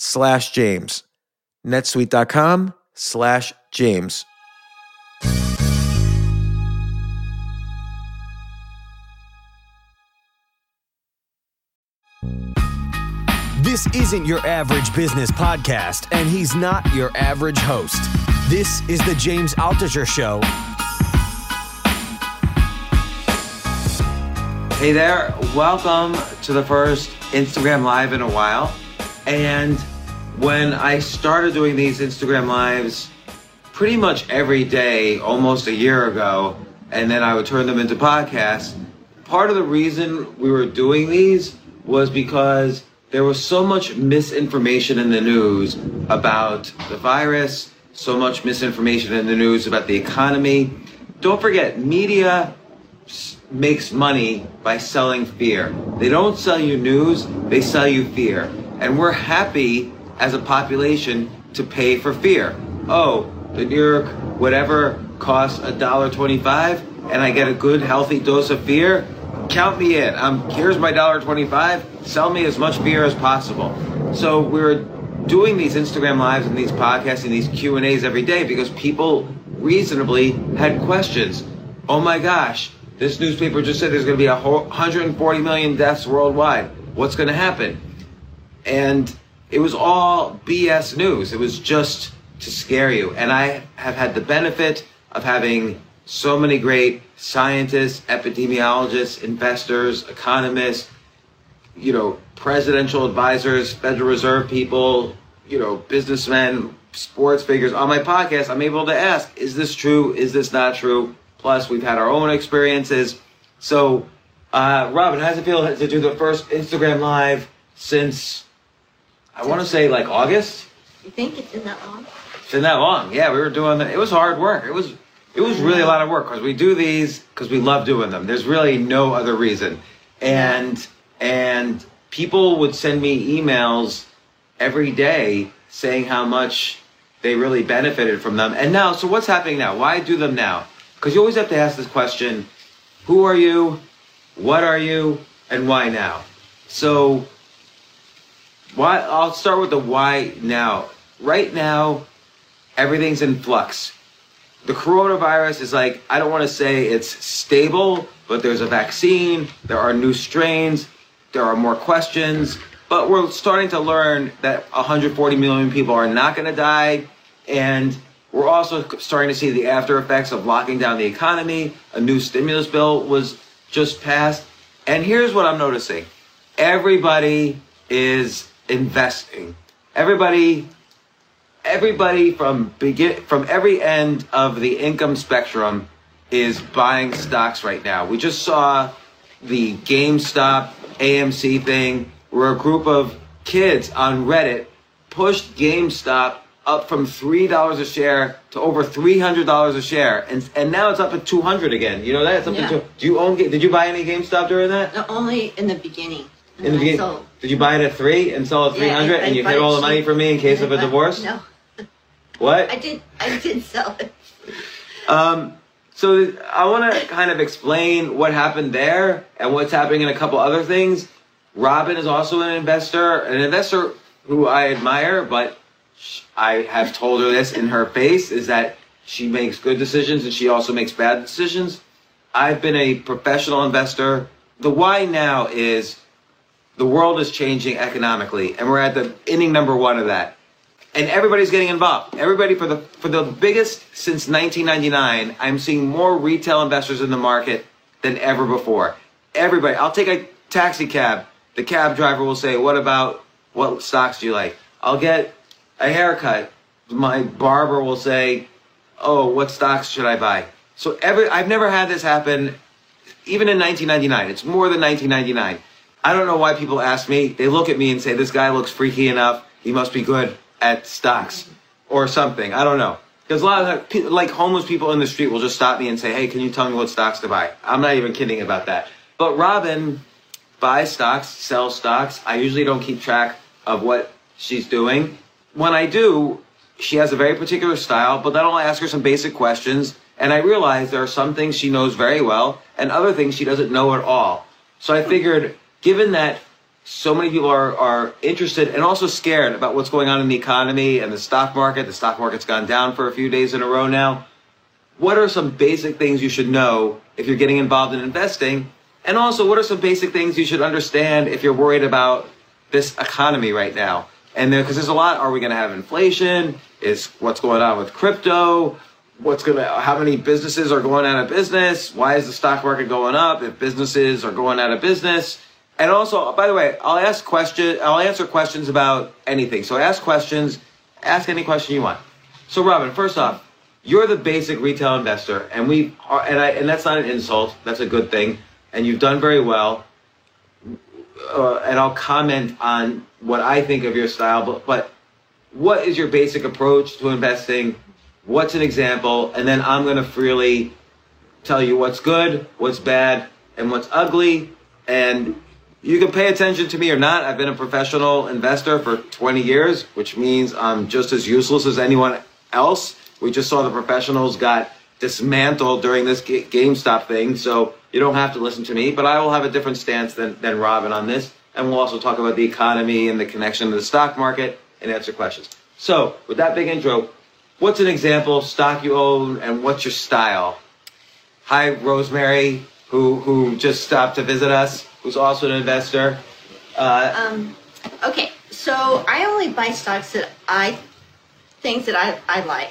slash James. netsuite.com slash James. This isn't your average business podcast, and he's not your average host. This is the James Altucher Show. Hey there, welcome to the first Instagram Live in a while. And when I started doing these Instagram Lives pretty much every day almost a year ago, and then I would turn them into podcasts, part of the reason we were doing these was because there was so much misinformation in the news about the virus, so much misinformation in the news about the economy. Don't forget, media makes money by selling fear. They don't sell you news, they sell you fear. And we're happy as a population to pay for fear. Oh, the New York whatever costs a dollar twenty-five, and I get a good healthy dose of fear. Count me in. I'm here's my dollar twenty-five. Sell me as much fear as possible. So we're doing these Instagram lives and these podcasts and these Q and A's every day because people reasonably had questions. Oh my gosh, this newspaper just said there's going to be a 140 million deaths worldwide. What's going to happen? And it was all BS news. It was just to scare you. And I have had the benefit of having so many great scientists, epidemiologists, investors, economists, you know, presidential advisors, Federal Reserve people, you know, businessmen, sports figures on my podcast. I'm able to ask, is this true? Is this not true? Plus, we've had our own experiences. So, uh, Robyn, how does it feel to do the first Instagram Live since, I want to say like August? You think it's been that long? It's been that long. Yeah, we were doing that. It was hard work. It was it was really a lot of work because we do these because we love doing them. There's really no other reason. And and people would send me emails every day saying how much they really benefited from them. And now, so what's happening now? Why do them now? Because you always have to ask this question who are you? What are you? And why now? So, why? I'll start with the why now. Right now, everything's in flux. the coronavirus is like I don't want to say it's stable, but there's a vaccine, there are new strains, there are more questions, but we're starting to learn that 140 million people are not going to die and we're also starting to see the after effects of locking down the economy. A new stimulus bill was just passed. And here's what I'm noticing. Everybody is investing. Everybody everybody from begin from every end of the income spectrum is buying stocks right now. We just saw the GameStop AMC thing where a group of kids on Reddit pushed GameStop up from three dollars a share to over three hundred dollars a share, and and now it's up at two hundred again. You know that? It's up Yeah. to. Do you own? Did you buy any GameStop during that? No, only in the beginning. In the beginning, sold. did you buy it at three and sell at three hundred, Yeah, I- hundred, I and you hid all the money for me in case of a divorce? No, What? I did. I did sell it. Um, so I want to kind of explain what happened there and what's happening in a couple other things. Robyn is also an investor, an investor who I admire, but I have told her this in her face is that she makes good decisions and she also makes bad decisions. I've been a professional investor. The why now is the world is changing economically, and we're at the inning number one of that and everybody's getting involved. Everybody for the for the biggest since 1999, I'm seeing more retail investors in the market than ever before. Everybody, I'll take a taxi cab. The cab driver will say, "What about what stocks do you like?" I'll get a haircut. My barber will say, "Oh, what stocks should I buy?" So every I've never had this happen even in 1999. It's more than 1999. I don't know why people ask me. They look at me and say, "This guy looks freaky enough. He must be good at stocks or something." I don't know. Because a lot of like homeless people in the street will just stop me and say, "Hey, can you tell me what stocks to buy?" I'm not even kidding about that. But Robyn buys stocks, sells stocks. I usually don't keep track of what she's doing. When I do, she has a very particular style, but then I'll ask her some basic questions. And I realize there are some things she knows very well and other things she doesn't know at all. So I figured, given that so many people are, are interested and also scared about what's going on in the economy and the stock market, the stock market's gone down for a few days in a row now. What are some basic things you should know if you're getting involved in investing? And also, what are some basic things you should understand if you're worried about this economy right now? And because there's a lot, are we going to have inflation? Is what's going on with crypto? What's to, how many businesses are going out of business? Why is the stock market going up if businesses are going out of business? And also, by the way, I'll ask question, I'll answer questions about anything. So ask questions, ask any question you want. So Robyn, first off, you're the basic retail investor, and we are, and I, and that's not an insult. That's a good thing, and you've done very well. Uh, and I'll comment on what I think of your style, but but what is your basic approach to investing? What's an example? And then I'm gonna freely tell you what's good, what's bad, and what's ugly. And you can pay attention to me or not. I've been a professional investor for 20 years, which means I'm just as useless as anyone else. We just saw the professionals got dismantled during this Ga- GameStop thing, so you don't have to listen to me. But I will have a different stance than, than Robyn on this. And we'll also talk about the economy and the connection to the stock market and answer questions. So, with that big intro, what's an example of stock you own and what's your style? Hi, Rosemary, who who just stopped to visit us, who's also an investor. Uh, Um, okay, so I only buy stocks that I things that I, I like,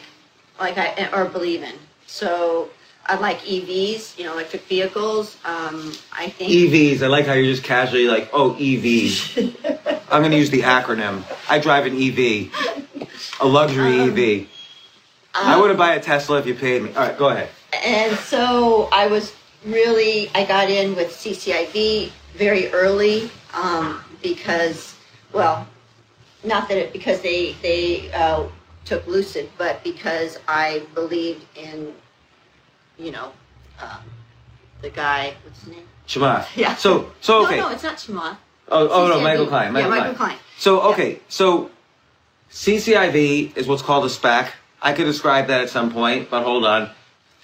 like I or believe in. So I like EVs, you know, electric vehicles. Um, I think EVs. I like how you're just casually like, oh, EVs. I'm going to use the acronym. I drive an EV, a luxury Um, EV. I wouldn't buy a Tesla if you paid me. All right, go ahead. And so I was really, I got in with CCIV very early um, because, well, not that it, because they, they uh, took Lucid, but because I believed in, you know, um, the guy, what's his name? Shema. Yeah. So, so okay. No, no, it's not Shima. Oh, oh no, Michael Klein. Yeah, Michael, Michael Klein. Klein. So, Yeah. okay, so CCIV is what's called a SPAC. I could describe that at some point, but hold on.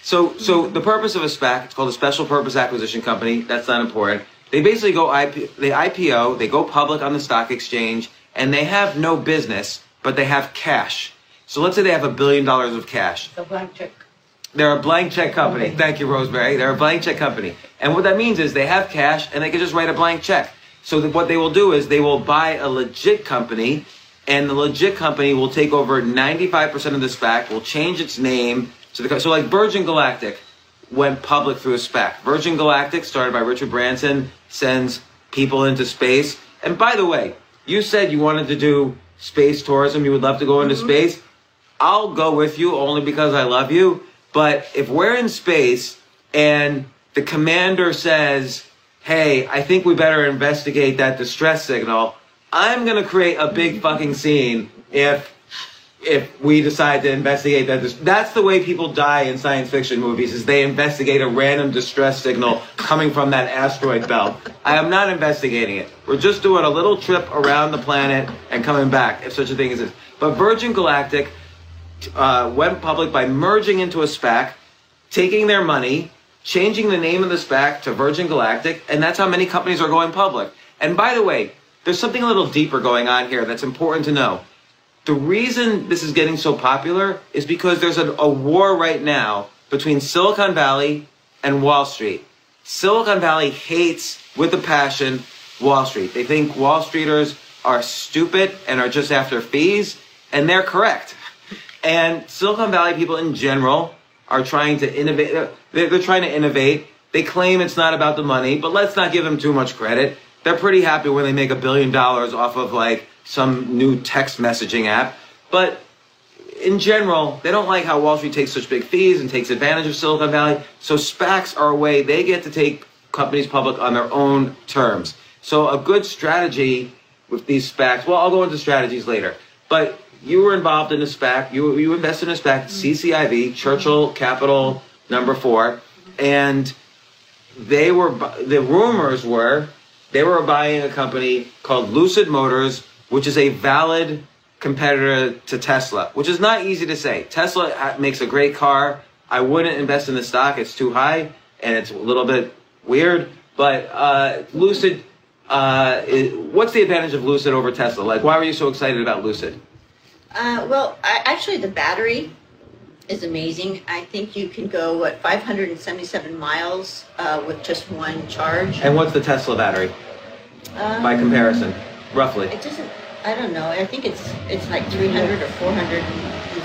So, so the purpose of a SPAC, it's called a Special Purpose Acquisition Company. That's not important. They basically go IP, they IPO, they go public on the stock exchange, and they have no business, but they have cash. So let's say they have a billion dollars of cash. The electric. They're a blank check company. Thank you, Rosemary. They're a blank check company. And what that means is they have cash and they can just write a blank check. So that what they will do is they will buy a legit company and the legit company will take over 95% of the SPAC, will change its name to the, so like Virgin Galactic went public through a SPAC. Virgin Galactic, started by Richard Branson, sends people into space. And by the way, you said you wanted to do space tourism, you would love to go into mm-hmm. space. I'll go with you only because I love you. But if we're in space and the commander says, hey, I think we better investigate that distress signal, I'm going to create a big fucking scene if if we decide to investigate that. That's the way people die in science fiction movies is they investigate a random distress signal coming from that asteroid belt. I am not investigating it. We're just doing a little trip around the planet and coming back, if such a thing exists. But Virgin Galactic uh, went public by merging into a SPAC, taking their money, changing the name of the SPAC to Virgin Galactic, and that's how many companies are going public. And by the way, there's something a little deeper going on here that's important to know. The reason this is getting so popular is because there's a, a war right now between Silicon Valley and Wall Street. Silicon Valley hates with a passion Wall Street. They think Wall Streeters are stupid and are just after fees, and they're correct. And Silicon Valley people in general are trying to innovate. They're, they're trying to innovate. They claim it's not about the money, but let's not give them too much credit. They're pretty happy when they make a billion dollars off of like some new text messaging app. But in general, they don't like how Wall Street takes such big fees and takes advantage of Silicon Valley. So SPACs are a way they get to take companies public on their own terms. So a good strategy with these SPACs, well, I'll go into strategies later, but you were involved in a SPAC. You you invested in a SPAC, CCIV, Churchill Capital Number Four, and they were the rumors were they were buying a company called Lucid Motors, which is a valid competitor to Tesla, which is not easy to say. Tesla makes a great car. I wouldn't invest in the stock; it's too high and it's a little bit weird. But uh, Lucid, uh, what's the advantage of Lucid over Tesla? Like, why were you so excited about Lucid? Uh, well, I, actually, the battery is amazing. I think you can go what 577 miles uh, with just one charge. And what's the Tesla battery um, by comparison, roughly? It doesn't. I don't know. I think it's it's like 300 or 400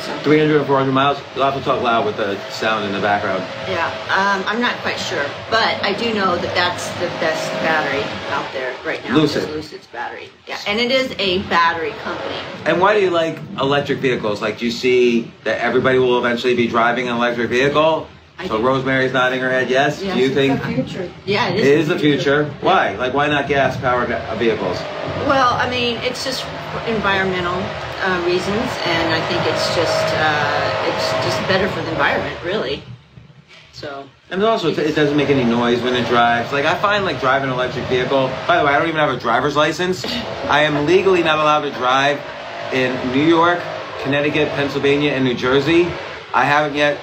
something. 300 or 400 miles. You'll have to talk loud with the sound in the background. Yeah, um, I'm not quite sure, but I do know that that's the best battery out there right now. Lucid. Lucid's battery. Yeah, and it is a battery company. And why do you like electric vehicles? Like, do you see that everybody will eventually be driving an electric vehicle? So Rosemary's nodding her head. Yes. yes do you think? the future. Yeah, it is. It is the future. future. Why? Like, why not gas-powered vehicles? Well, I mean, it's just environmental uh, reasons, and I think it's just uh, it's just better for the environment, really. So. And also, it doesn't make any noise when it drives. Like I find, like driving an electric vehicle. By the way, I don't even have a driver's license. I am legally not allowed to drive in New York, Connecticut, Pennsylvania, and New Jersey. I haven't yet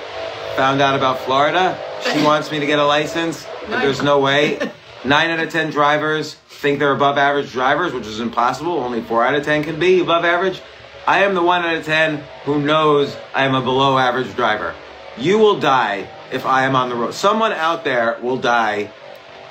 found out about Florida. She wants me to get a license, but there's no way. Nine out of ten drivers think they're above average drivers, which is impossible. Only four out of ten can be above average. I am the one out of ten who knows I am a below average driver. You will die if I am on the road. Someone out there will die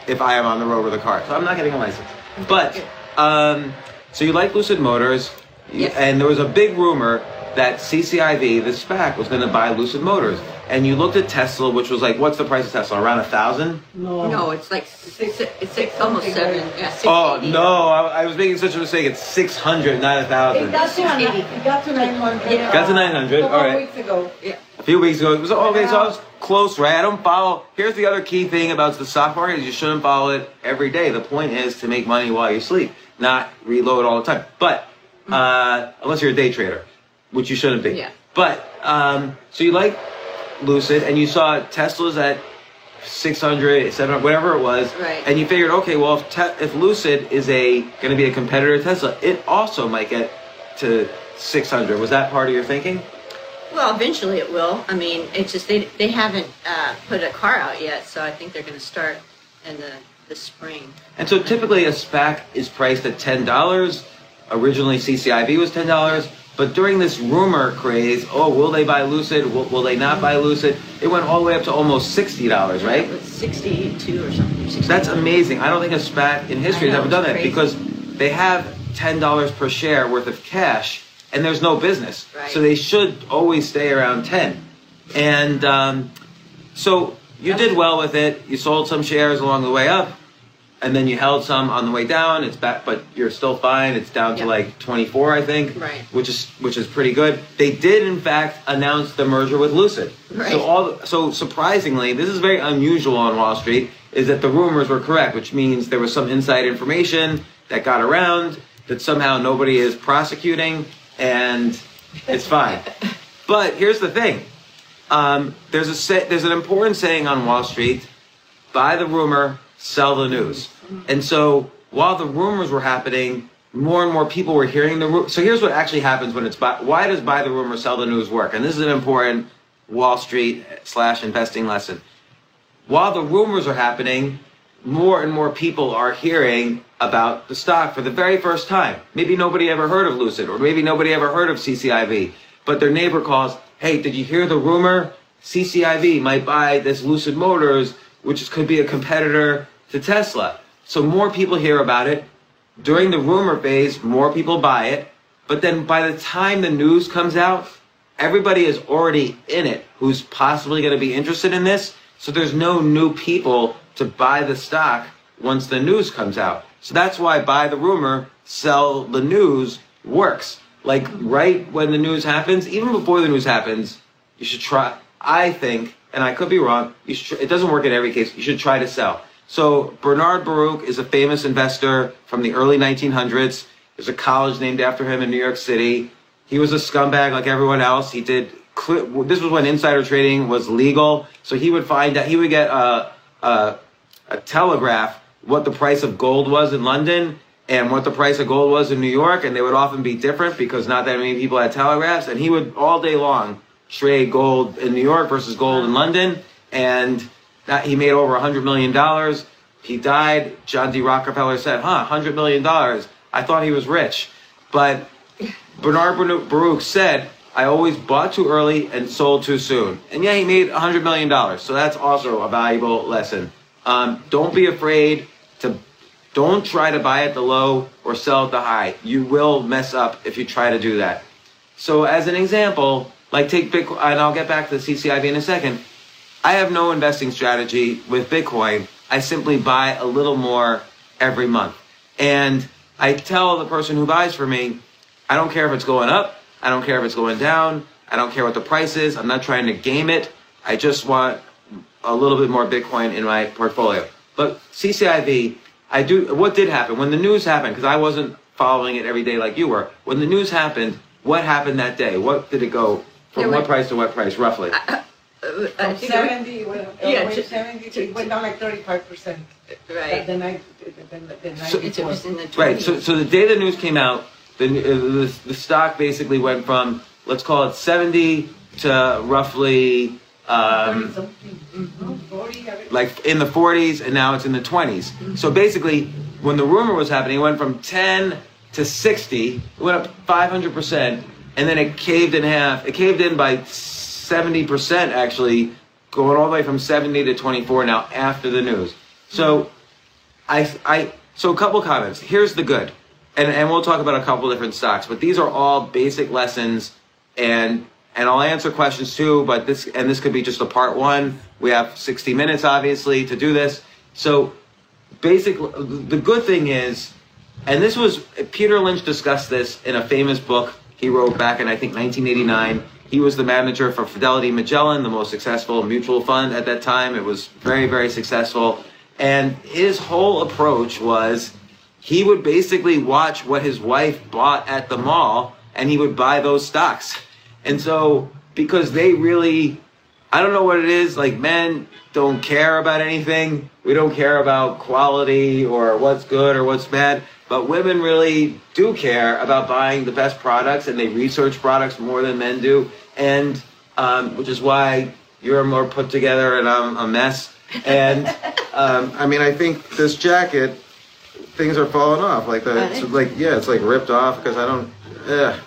if I am on the road with a car. So I'm not getting a license. But um, so you like Lucid Motors, yes. and there was a big rumor that CCIV, the SPAC, was going to buy Lucid Motors and you looked at Tesla, which was like, what's the price of Tesla? Around a thousand? No, no, it's like six, it's six, almost seven. Yeah, six oh no, I, I, was making such a mistake. It's six hundred, not a thousand. It got to it got to nine hundred. Yeah. Got to nine hundred. All right. weeks ago. Yeah. A few weeks ago. It was okay. So I was close, right? I don't follow. Here's the other key thing about the stock market: is you shouldn't follow it every day. The point is to make money while you sleep, not reload all the time. But uh, unless you're a day trader, which you shouldn't be. Yeah. But um, so you like Lucid and you saw Tesla's at 600, 700, whatever it was, right. and you figured, okay, well, if, te- if Lucid is a going to be a competitor to Tesla, it also might get to 600. Was that part of your thinking? Well, eventually it will. I mean, it's just they they haven't uh, put a car out yet, so I think they're going to start in the the spring. And so typically a SPAC is priced at ten dollars. Originally CCIV was ten dollars. But during this rumor craze, oh, will they buy Lucid? Will, will they not buy Lucid? It went all the way up to almost sixty dollars, right? Was 62 or something. 62. That's amazing. I don't think a SPAC in history I has ever done it's that because they have ten dollars per share worth of cash, and there's no business, Right. so they should always stay around ten. And um, so you did well with it. You sold some shares along the way up, and then you held some on the way down. It's back, but you're still fine. It's down to like 24, I think, Right. which is which is pretty good. They did in fact announce the merger with Lucid. Right. So all so surprisingly, this is very unusual on Wall Street. Is that the rumors were correct, which means there was some inside information that got around that somehow nobody is prosecuting, and it's fine. But here's the thing: um, there's a there's an important saying on Wall Street: buy the rumor, sell the news. And so while the rumors were happening, more and more people were hearing the. So here's what actually happens when it's buy. Why does buy the rumor, sell the news work? And this is an important Wall Street slash investing lesson. While the rumors are happening, more and more people are hearing about the stock for the very first time. Maybe nobody ever heard of Lucid, or maybe nobody ever heard of CCIV, but their neighbor calls, "Hey, did you hear the rumor? CCIV might buy this Lucid Motors, which could be a competitor to Tesla." So more people hear about it. During the rumor phase, more people buy it, but then by the time the news comes out, everybody is already in it who's possibly going to be interested in this. So there's no new people to buy the stock once the news comes out. So that's why buy the rumor, sell the news works. Like right when the news happens, even before the news happens, you should try. I think, and I could be wrong. It doesn't work in every case. You should try to sell. So Bernard Baruch is a famous investor from the early 1900s. There's a college named after him in New York City. He was a scumbag like everyone else. He did. This was when insider trading was legal. So he would find out. He would get a, a, a telegraph what the price of gold was in London and what the price of gold was in New York, and they would often be different because not that many people had telegraphs. And he would all day long trade gold in New York versus gold in London, and that he made over a hundred million dollars. He died. John D. Rockefeller said, "Huh, hundred million dollars? I thought he was rich," but Bernard Baruch said, I always bought too early and sold too soon. And yeah, he made $100 million. So that's also a valuable lesson. Um, don't be afraid to, don't try to buy at the low or sell at the high. You will mess up if you try to do that. So as an example, like take Bitcoin, and I'll get back to the CCIV in a second. I have no investing strategy with Bitcoin. I simply buy a little more every month. And I tell the person who buys for me, I don't care if it's going up. I don't care if it's going down. I don't care what the price is. I'm not trying to game it. I just want a little bit more Bitcoin in my portfolio. But CCIV, I do. What did happen when the news happened? Because I wasn't following it every day like you were. When the news happened, what happened that day? What did it go from It what went- price to what price, roughly? I From think it seventy, it went, Yeah, yeah, went seventy, to- it went down like thirty-five percent. right. the night, the, the, the night So- It before. was in the 20s. Right. So, so the day the news came out, the, uh, the the stock basically went from let's call it seventy to roughly um, something, mhm, forty, I mean, like in the forties, and now it's in the twenties. So basically, when the rumor was happening, it went from ten to sixty. It went up five hundred percent, and then it caved in half. It caved in by seventy percent actually, going all the way from seventy to twenty four now after the news. So. I, I, so a couple comments. Here's the good, and and we'll talk about a couple different stocks, but these are all basic lessons, and and I'll answer questions too. But this and this could be just a part one. We have 60 minutes, obviously, to do this. So, basically, the good thing is, and this was Peter Lynch discussed this in a famous book he wrote back in I think 1989. He was the manager for Fidelity Magellan, the most successful mutual fund at that time. It was very very successful. And his whole approach was he would basically watch what his wife bought at the mall and he would buy those stocks. And so, because they really, I don't know what it is, like men don't care about anything. We don't care about quality or what's good or what's bad. But women really do care about buying the best products and they research products more than men do. And um, which is why you're more put together and I'm a mess. And um, I mean, I think this jacket, things are falling off. Like the, it's like yeah, it's like ripped off because I don't. Ugh.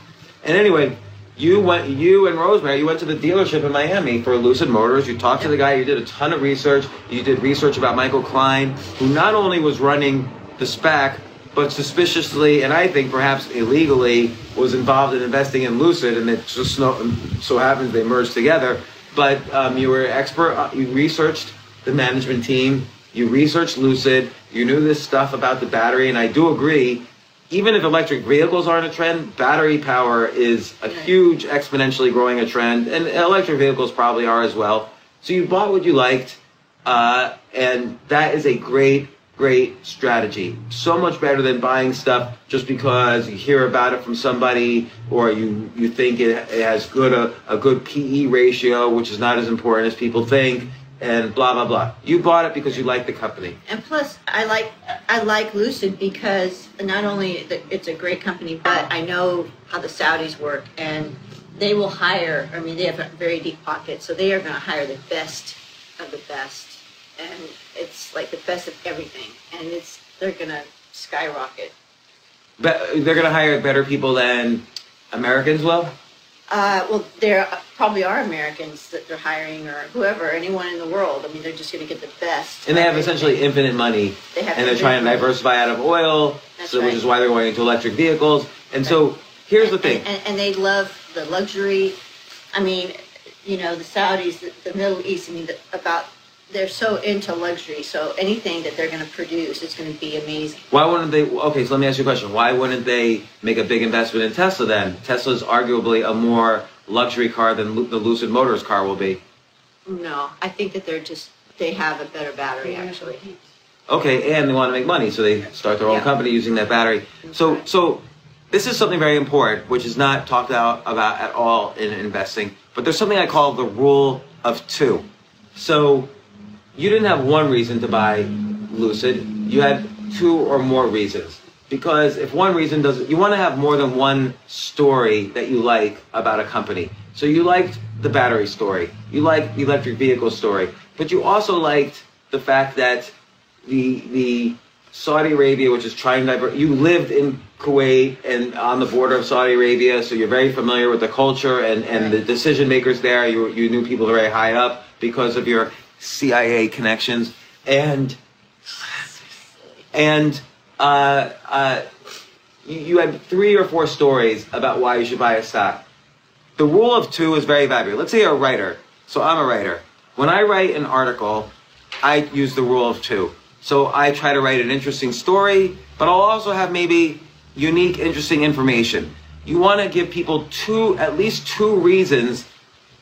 And anyway, you went, you and Rosemary, you went to the dealership in Miami for Lucid Motors. You talked to the guy. You did a ton of research. You did research about Michael Klein, who not only was running the SPAC, but suspiciously and I think perhaps illegally was involved in investing in Lucid, and it just so, so happens they merged together. But um, you were expert. uh, You researched the management team. You researched Lucid. You knew this stuff about the battery, and I do agree. Even if electric vehicles aren't a trend, battery power is a huge, exponentially growing a trend, and electric vehicles probably are as well. So you bought what you liked, uh, and that is a great, great strategy. So much better than buying stuff just because you hear about it from somebody or you, you think it, it has good a, a good PE ratio, which is not as important as people think, and blah blah blah. You bought it because you like the company. And plus, I like I like Lucid because not only it's a great company, but I know how the Saudis work, and they will hire. I mean, they have a very deep pocket, so they are going to hire the best of the best, and it's like the best of everything, and it's they're going to skyrocket. But they're gonna hire better people than Americans will. Uh, well, there probably are Americans that they're hiring, or whoever, anyone in the world. I mean, they're just going to get the best. And they have of essentially infinite money, They have and they're trying to money. diversify out of oil, That's so which is why they're going into electric vehicles. And so here's the thing. And, and, and they love the luxury. I mean, you know, the Saudis, the, the Middle East. I mean, the, about they're so into luxury. So anything that they're going to produce is going to be amazing. Why wouldn't they? Okay, so let me ask you a question. Why wouldn't they make a big investment in Tesla then? Tesla's arguably a more luxury car than the Lucid Motors car will be. No, I think that they're just they have a better battery actually. Okay, and they want to make money, so they start their own Yeah. company using that battery. So, so this is something very important, which is not talked out about at all in investing. But there's something I call the rule of two. So, you didn't have one reason to buy Lucid; you had two or more reasons. Because if one reason doesn't, you want to have more than one story that you like about a company. So you liked the battery story, you liked the electric vehicle story, but you also liked the fact that the the Saudi Arabia, which is trying to divert. You lived in Kuwait and on the border of Saudi Arabia, so you're very familiar with the culture and, and the decision makers there. You you knew people very high up because of your CIA connections and and uh, uh, you, had three or four stories about why you should buy a stock. The rule of two is very valuable. Let's say you're a writer. So I'm a writer. When I write an article, I use the rule of two. So I try to write an interesting story, but I'll also have maybe unique, interesting information. You want to give people two, at least two reasons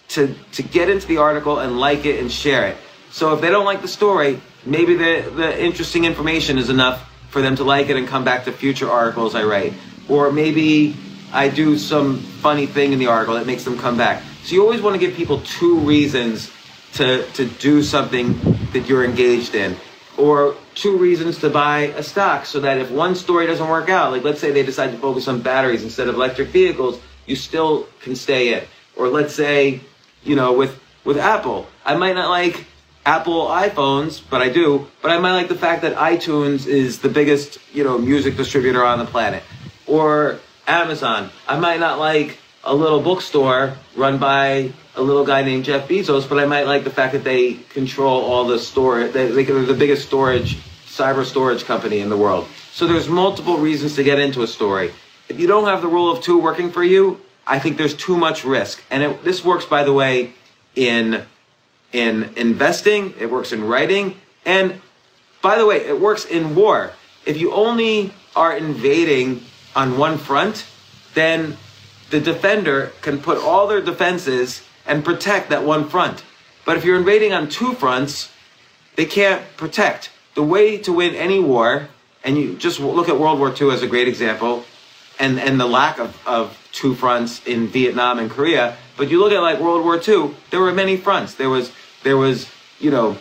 to, to get into the article and like it and share it. So if they don't like the story, maybe the, the interesting information is enough for them to like it and come back to future articles I write. Or maybe I do some funny thing in the article that makes them come back. So you always want to give people two reasons to, to do something that you're engaged in. Or two reasons to buy a stock so that if one story doesn't work out, like let's say they decide to focus on batteries instead of electric vehicles, you still can stay in. Or let's say, you know, with, with Apple, I might not like Apple iPhones, but I do. But I might like the fact that iTunes is the biggest, you know, music distributor on the planet. Or Amazon. I might not like a little bookstore run by a little guy named Jeff Bezos, but I might like the fact that they control all the storage. They, they're the biggest storage, cyber storage company in the world. So there's multiple reasons to get into a story. If you don't have the rule of two working for you, I think there's too much risk. And it, this works, by the way, in in investing, it works in writing, and by the way, it works in war. If you only are invading on one front, then the defender can put all their defenses and protect that one front. But if you're invading on two fronts, they can't protect. The way to win any war, and you just look at World War II as a great example, and, and the lack of, of two fronts in Vietnam and Korea, but you look at like World War II, there were many fronts. There was there was, you know,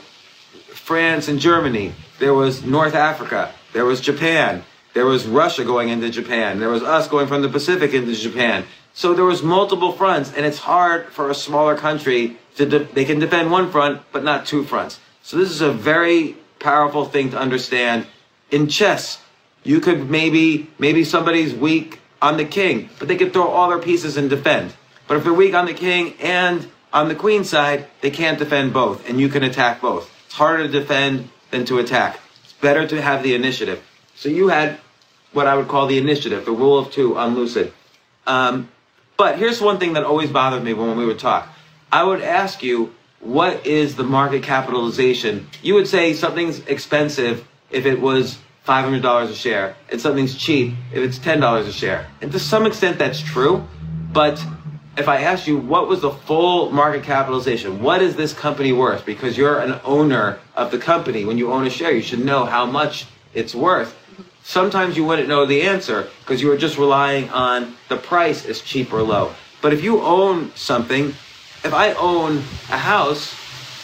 France and Germany. There was North Africa. There was Japan. There was Russia going into Japan. There was us going from the Pacific into Japan. So there was multiple fronts, and it's hard for a smaller country to de- they can defend one front but not two fronts. So this is a very powerful thing to understand. In chess, you could maybe maybe somebody's weak on the king, but they could throw all their pieces and defend. But if they're weak on the king and on the queen side, they can't defend both, and you can attack both. It's harder to defend than to attack. It's better to have the initiative. So you had what I would call the initiative, the rule of two on Lucid. Um, but here's one thing that always bothered me when we would talk. I would ask you, what is the market capitalization? You would say something's expensive if it was $500 a share, and something's cheap if it's $10 a share. And to some extent, that's true. But if I asked you, what was the full market capitalization? What is this company worth? Because you're an owner of the company. When you own a share, you should know how much it's worth. Sometimes you wouldn't know the answer because you were just relying on the price is cheap or low. But if you own something, if I own a house,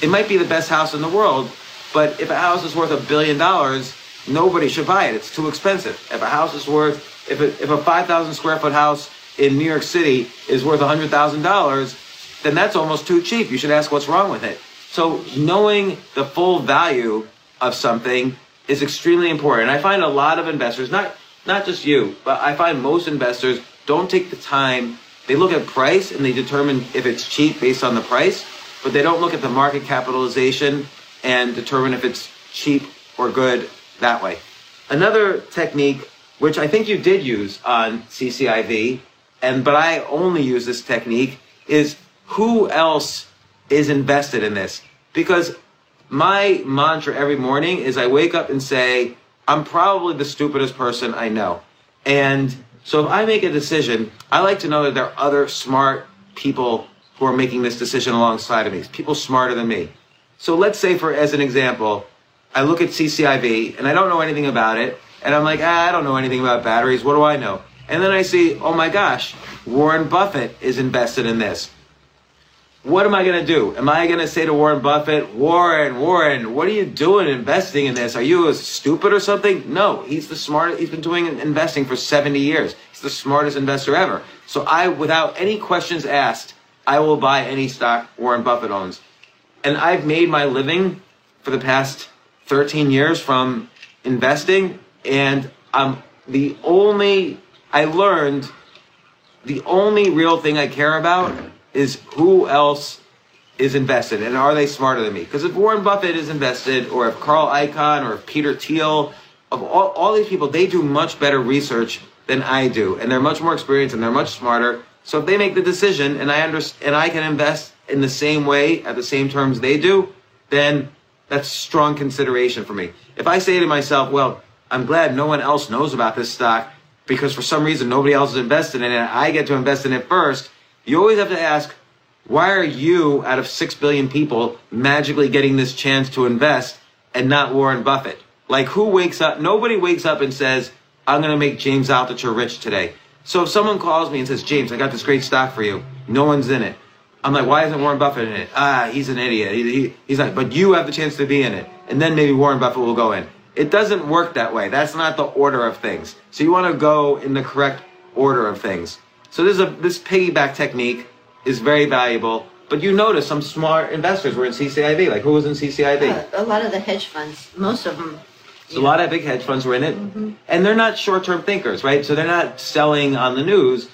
it might be the best house in the world, but if a house is worth a billion dollars, nobody should buy it. It's too expensive. If a house is worth, if a, if a 5,000 square foot house in New York City is worth $100,000, then that's almost too cheap. You should ask what's wrong with it. So knowing the full value of something is extremely important. And I find a lot of investors, not not just you, but I find most investors don't take the time. They look at price and they determine if it's cheap based on the price, but they don't look at the market capitalization and determine if it's cheap or good that way. Another technique, which I think you did use on CCIV, and but I only use this technique, is who else is invested in this? Because my mantra every morning is I wake up and say, I'm probably the stupidest person I know. And so if I make a decision, I like to know that there are other smart people who are making this decision alongside of me, people smarter than me. So let's say, for as an example, I look at CCIV and I don't know anything about it, and I'm like, ah, I don't know anything about batteries. What do I know? And then I see, oh my gosh, Warren Buffett is invested in this what am I going to do? Am I going to say to Warren Buffett, Warren, Warren, what are you doing investing in this? Are you stupid or something? No, he's the smartest. He's been doing investing for 70 years. He's the smartest investor ever. So I, without any questions asked, I will buy any stock Warren Buffett owns. And I've made my living for the past 13 years from investing. And I'm the only, I learned the only real thing I care about is who else is invested and are they smarter than me? Because if Warren Buffett is invested, or if Carl Icahn, or if Peter Thiel, of all, all these people, they do much better research than I do, and they're much more experienced and they're much smarter. So if they make the decision and I understand and I can invest in the same way at the same terms they do, then that's strong consideration for me. If I say to myself, well, I'm glad no one else knows about this stock because for some reason nobody else is invested in it, and I get to invest in it first you always have to ask, why are you, out of 6 billion people, magically getting this chance to invest and not Warren Buffett? Like, who wakes up? Nobody wakes up and says, I'm going to make James Altucher rich today. So if someone calls me and says, James, I got this great stock for you, no one's in it. I'm like, why isn't Warren Buffett in it? Ah, he's an idiot. He, he, he's like, but you have the chance to be in it. And then maybe Warren Buffett will go in. It doesn't work that way. That's not the order of things. So you want to go in the correct order of things. So this, a, this piggyback technique is very valuable. But you notice some smart investors were in CCIV. Like who was in CCIV? Uh, a lot of the hedge funds, most of them. So a lot of big hedge funds were in it, mm-hmm. and they're not short-term thinkers, right? So they're not selling on the news.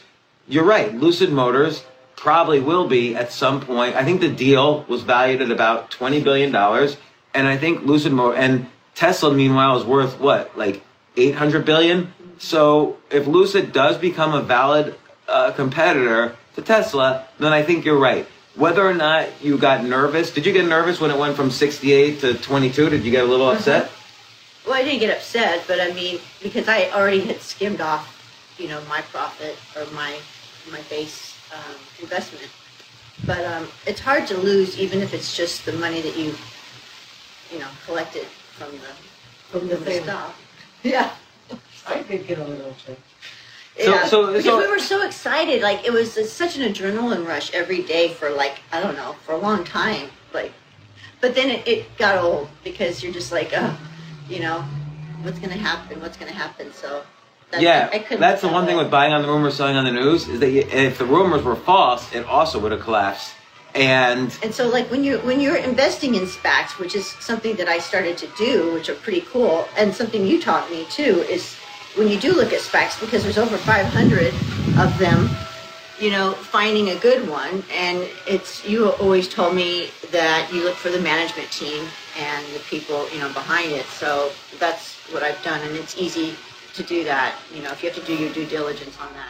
You're right. Lucid Motors probably will be at some point. I think the deal was valued at about twenty billion dollars, and I think Lucid Motor and Tesla, meanwhile, is worth what, like eight hundred billion. So if Lucid does become a valid uh, competitor to Tesla, then I think you're right. Whether or not you got nervous, did you get nervous when it went from 68 to 22? Did you get a little upset? Uh-huh. Well, I didn't get upset, but I mean, because I already had skimmed off, you know, my profit or my my base um, investment. But um, it's hard to lose, even if it's just the money that you, you know, collected from the from the, the stock. Yeah. I did get a little upset. So, yeah, so, because so, we were so excited. Like it was such an adrenaline rush every day for like I don't know for a long time. Like, but then it, it got old because you're just like, oh, you know, what's gonna happen? What's gonna happen? So. That's, yeah, that's the one thing with buying on the rumors, selling on the news is that you, if the rumors were false, it also would have collapsed. And and so like when you're when you're investing in SPACs, which is something that I started to do, which are pretty cool, and something you taught me too, is when you do look at specs, because there's over 500 of them, you know, finding a good one. And it's, you always told me that you look for the management team and the people, you know, behind it. So that's what I've done. And it's easy to do that, you know, if you have to do your due diligence on that.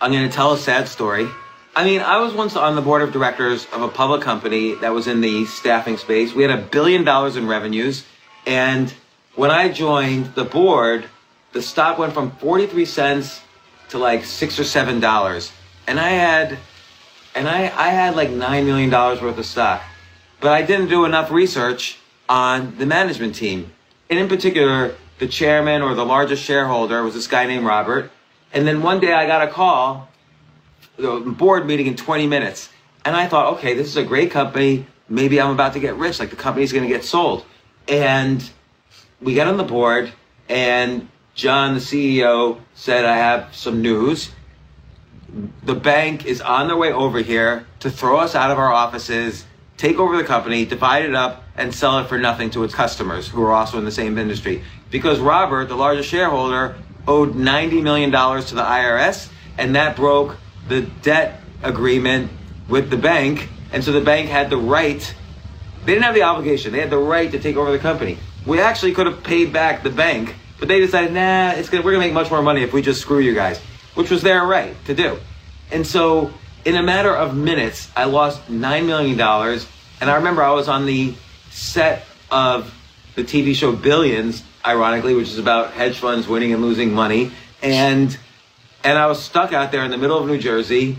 I'm going to tell a sad story. I mean, I was once on the board of directors of a public company that was in the staffing space. We had a billion dollars in revenues. And when I joined the board, the stock went from 43 cents to like six or seven dollars. And I had, and I, I had like $9 million worth of stock. But I didn't do enough research on the management team. And in particular, the chairman or the largest shareholder was this guy named Robert. And then one day I got a call the board meeting in 20 minutes. And I thought, okay, this is a great company. Maybe I'm about to get rich. Like the company's going to get sold. And we got on the board, and John, the CEO, said, I have some news. The bank is on their way over here to throw us out of our offices, take over the company, divide it up, and sell it for nothing to its customers who are also in the same industry. Because Robert, the largest shareholder, owed $90 million to the IRS, and that broke the debt agreement with the bank, and so the bank had the right. They didn't have the obligation; they had the right to take over the company. We actually could have paid back the bank, but they decided, nah, it's gonna, we're gonna make much more money if we just screw you guys, which was their right to do. And so, in a matter of minutes, I lost nine million dollars, and I remember I was on the set of the TV show Billions, ironically, which is about hedge funds winning and losing money, and and I was stuck out there in the middle of New Jersey,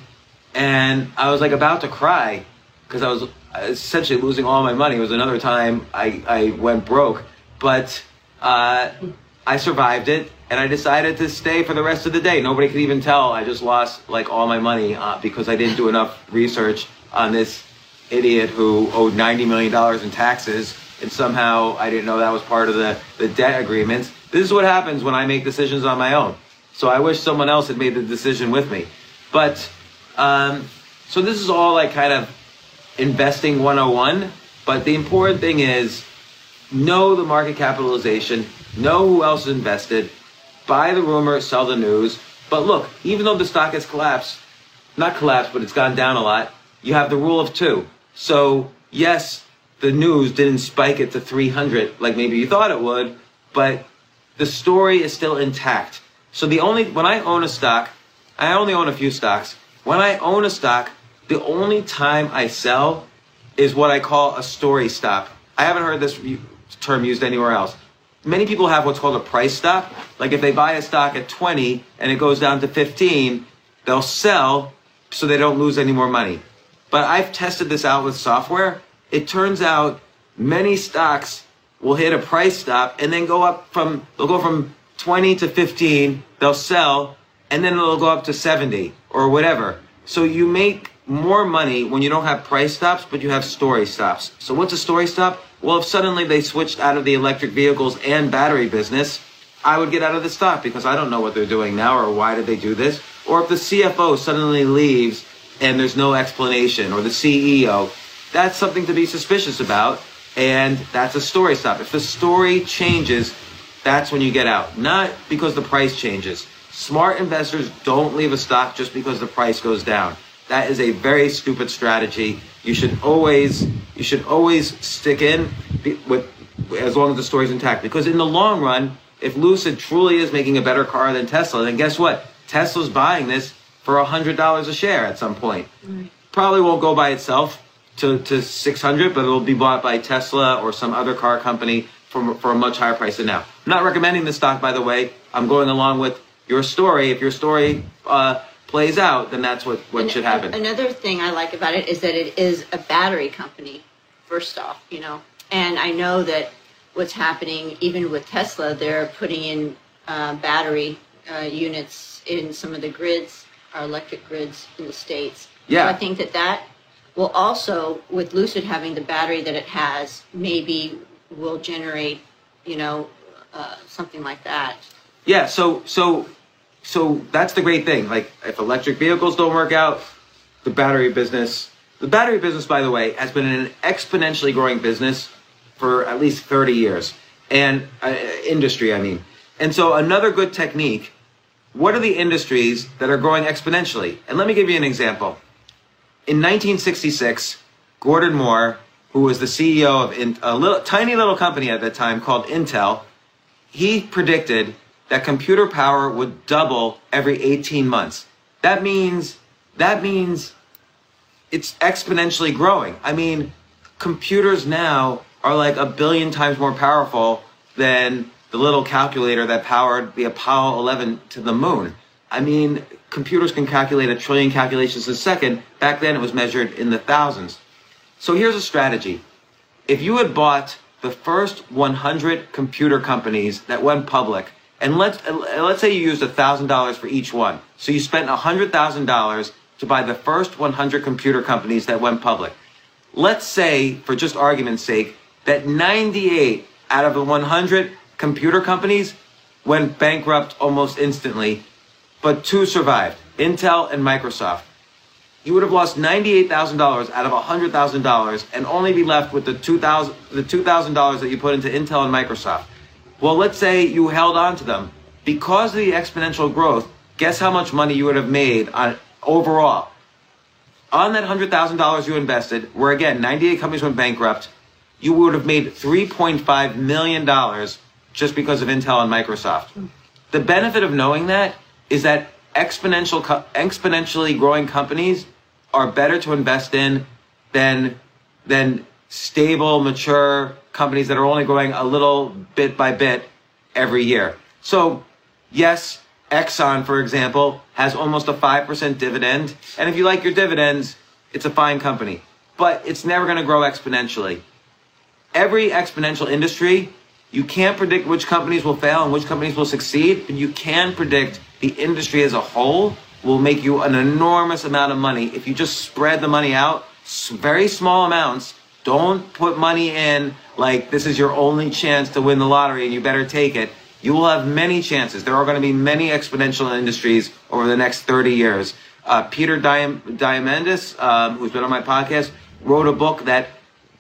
and I was like about to cry because I was essentially losing all my money. It was another time I, I went broke, but uh, I survived it, and I decided to stay for the rest of the day. Nobody could even tell I just lost like all my money uh, because I didn't do enough research on this idiot who owed ninety million dollars in taxes, and somehow I didn't know that was part of the, the debt agreements. This is what happens when I make decisions on my own. So I wish someone else had made the decision with me. But um, so this is all like kind of investing 101. But the important thing is know the market capitalization, know who else invested, buy the rumor, sell the news. But look, even though the stock has collapsed, not collapsed, but it's gone down a lot, you have the rule of two. So yes, the news didn't spike it to 300 like maybe you thought it would, but the story is still intact. So the only when I own a stock, I only own a few stocks. When I own a stock, the only time I sell is what I call a story stop. I haven't heard this term used anywhere else. Many people have what's called a price stop. Like if they buy a stock at 20 and it goes down to 15, they'll sell so they don't lose any more money. But I've tested this out with software. It turns out many stocks will hit a price stop and then go up from they'll go from 20 to 15, they'll sell, and then it'll go up to 70 or whatever. So you make more money when you don't have price stops, but you have story stops. So what's a story stop? Well, if suddenly they switched out of the electric vehicles and battery business, I would get out of the stock because I don't know what they're doing now or why did they do this. Or if the CFO suddenly leaves and there's no explanation, or the CEO, that's something to be suspicious about. And that's a story stop. If the story changes, that's when you get out. Not because the price changes. Smart investors don't leave a stock just because the price goes down. That is a very stupid strategy. You should always you should always stick in with as long as the story's intact. Because in the long run, if Lucid truly is making a better car than Tesla, then guess what? Tesla's buying this for hundred dollars a share at some point. Probably won't go by itself to, to 600, but it'll be bought by Tesla or some other car company for, for a much higher price than now. I'm not recommending this stock, by the way. I'm going along with your story. If your story uh, plays out, then that's what, what should happen. Another thing I like about it is that it is a battery company, first off, you know. And I know that what's happening, even with Tesla, they're putting in uh, battery uh, units in some of the grids, our electric grids in the States. Yeah. So I think that that will also, with Lucid having the battery that it has, maybe will generate, you know, uh, something like that. Yeah. So so so that's the great thing. Like if electric vehicles don't work out, the battery business The battery business, by the way, has been an exponentially growing business for at least 30 years, and uh, industry, I mean. And so, another good technique what are the industries that are growing exponentially? And let me give you an example. In 1966, Gordon Moore, who was the CEO of a little, tiny little company at that time called Intel, he predicted that computer power would double every 18 months. That means that means it's exponentially growing. I mean, computers now are like a billion times more powerful than the little calculator that powered the Apollo 11 to the moon. I mean, computers can calculate a trillion calculations a second. Back then it was measured in the thousands. So here's a strategy. If you had bought the first 100 computer companies that went public, and let's, uh, let's say you used $1,000 for each one. So you spent $100,000 to buy the first 100 computer companies that went public. Let's say, for just argument's sake, that 98 out of the 100 computer companies went bankrupt almost instantly, but two survived Intel and Microsoft. You would have lost $98,000 out of $100,000 and only be left with the 2,000 the $2,000 that you put into Intel and Microsoft. Well, let's say you held on to them. Because of the exponential growth, guess how much money you would have made on overall? On that $100,000 you invested, where again, 98 companies went bankrupt, you would have made $3.5 million just because of Intel and Microsoft. The benefit of knowing that is that exponential, exponentially growing companies are better to invest in than, than stable, mature companies that are only growing a little bit by bit every year. So, yes, Exxon, for example, has almost a 5% dividend. And if you like your dividends, it's a fine company. But it's never going to grow exponentially. Every exponential industry you can't predict which companies will fail and which companies will succeed, but you can predict the industry as a whole will make you an enormous amount of money if you just spread the money out, very small amounts. Don't put money in like this is your only chance to win the lottery and you better take it. You will have many chances. There are going to be many exponential industries over the next 30 years. Uh, Peter Diamandis, um, who's been on my podcast, wrote a book that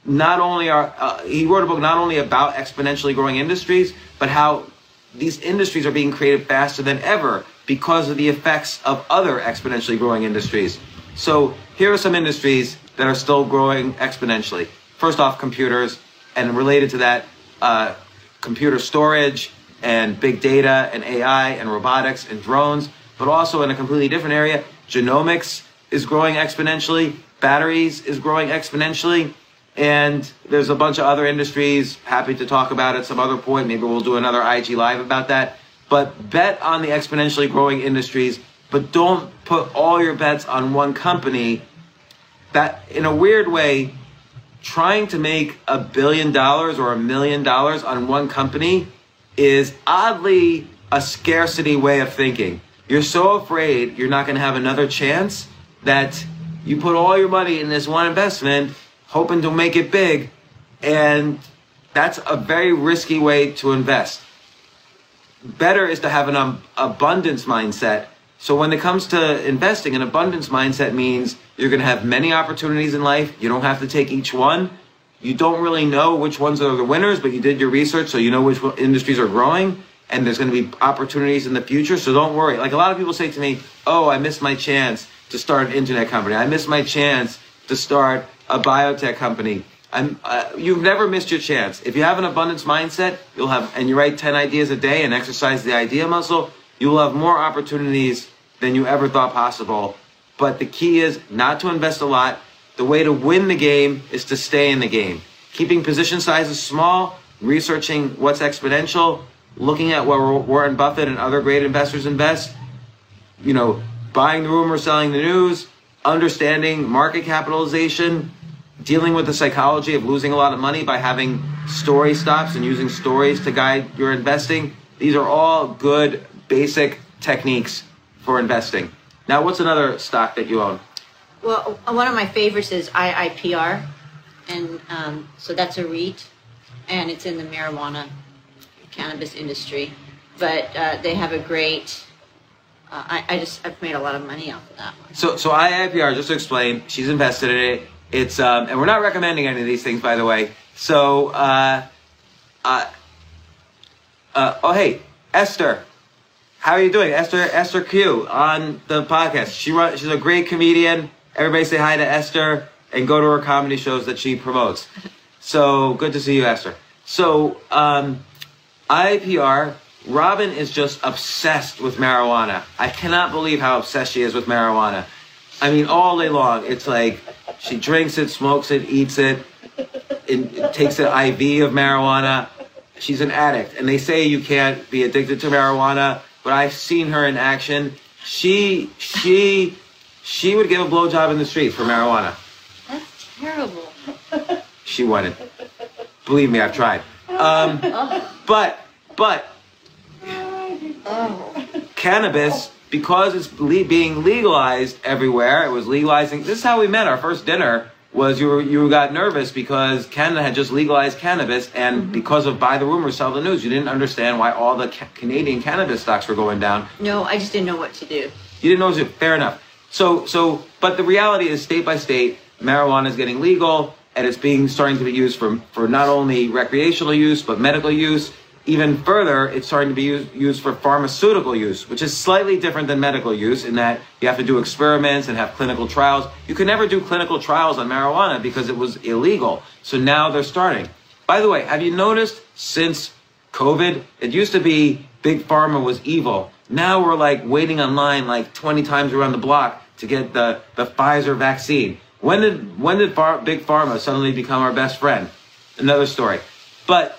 not only are uh, he wrote a book not only about exponentially growing industries, but how these industries are being created faster than ever because of the effects of other exponentially growing industries. So here are some industries that are still growing exponentially. First off, computers, and related to that, uh, computer storage and big data and AI and robotics and drones, but also in a completely different area, genomics is growing exponentially, batteries is growing exponentially, and there's a bunch of other industries. Happy to talk about at some other point. Maybe we'll do another IG live about that. But bet on the exponentially growing industries, but don't put all your bets on one company. That, in a weird way, trying to make a billion dollars or a million dollars on one company is oddly a scarcity way of thinking. You're so afraid you're not going to have another chance that you put all your money in this one investment hoping to make it big. And that's a very risky way to invest. Better is to have an um, abundance mindset. So when it comes to investing, an abundance mindset means you're going to have many opportunities in life. You don't have to take each one. You don't really know which ones are the winners, but you did your research, so you know which industries are growing, and there's going to be opportunities in the future. So don't worry. Like a lot of people say to me, "Oh, I missed my chance to start an internet company. I missed my chance to start a biotech company. Uh, you've never missed your chance. If you have an abundance mindset, you'll have, and you write 10 ideas a day and exercise the idea muscle, you will have more opportunities than you ever thought possible. But the key is not to invest a lot. The way to win the game is to stay in the game. Keeping position sizes small, researching what's exponential, looking at where Warren Buffett and other great investors invest, you know, buying the rumor, selling the news, understanding market capitalization, dealing with the psychology of losing a lot of money by having story stops and using stories to guide your investing. These are all good basic techniques for investing. Now, what's another stock that you own? Well, one of my favorites is IIPR, and um, so that's a REIT, and it's in the marijuana cannabis industry. But uh, they have a great uh, I, I just I've made a lot of money off of that one. So, so IIPR, just to explain, she's invested in it. It's, um, and we're not recommending any of these things, by the way. So, uh, uh, uh, oh, hey, Esther, how are you doing? Esther, Esther Ku on the podcast. She run, she's a great comedian. Everybody say hi to Esther and go to her comedy shows that she promotes. So good to see you, Esther. So, um, IPR, Robyn is just obsessed with marijuana. I cannot believe how obsessed she is with marijuana. I mean, all day long, it's like she drinks it, smokes it, eats it, it, takes an IV of marijuana. She's an addict, and they say you can't be addicted to marijuana, but I've seen her in action. She, she, she would give a blowjob in the street for marijuana. That's terrible. She wouldn't. Believe me, I've tried. Um, but, but Oh, cannabis because it's le- being legalized everywhere. It was legalizing. This is how we met. Our first dinner was you were, you got nervous because Canada had just legalized cannabis, and mm-hmm. because of buy the rumor, sell the news, you didn't understand why all the ca- Canadian cannabis stocks were going down. no, I just didn't know what to do. You didn't know. Fair enough. So, so, but the reality is, state by state, marijuana is getting legal, and it's being starting to be used for for not only recreational use but medical use. Even further, it's starting to be used, for pharmaceutical use, which is slightly different than medical use in that you have to do experiments and have clinical trials. You could never do clinical trials on marijuana because it was illegal. So now they're starting. By the way, have you noticed since COVID, it used to be big pharma was evil. Now we're like waiting online like 20 times around the block to get the, the Pfizer vaccine. When did when did big pharma suddenly become our best friend? Another story. But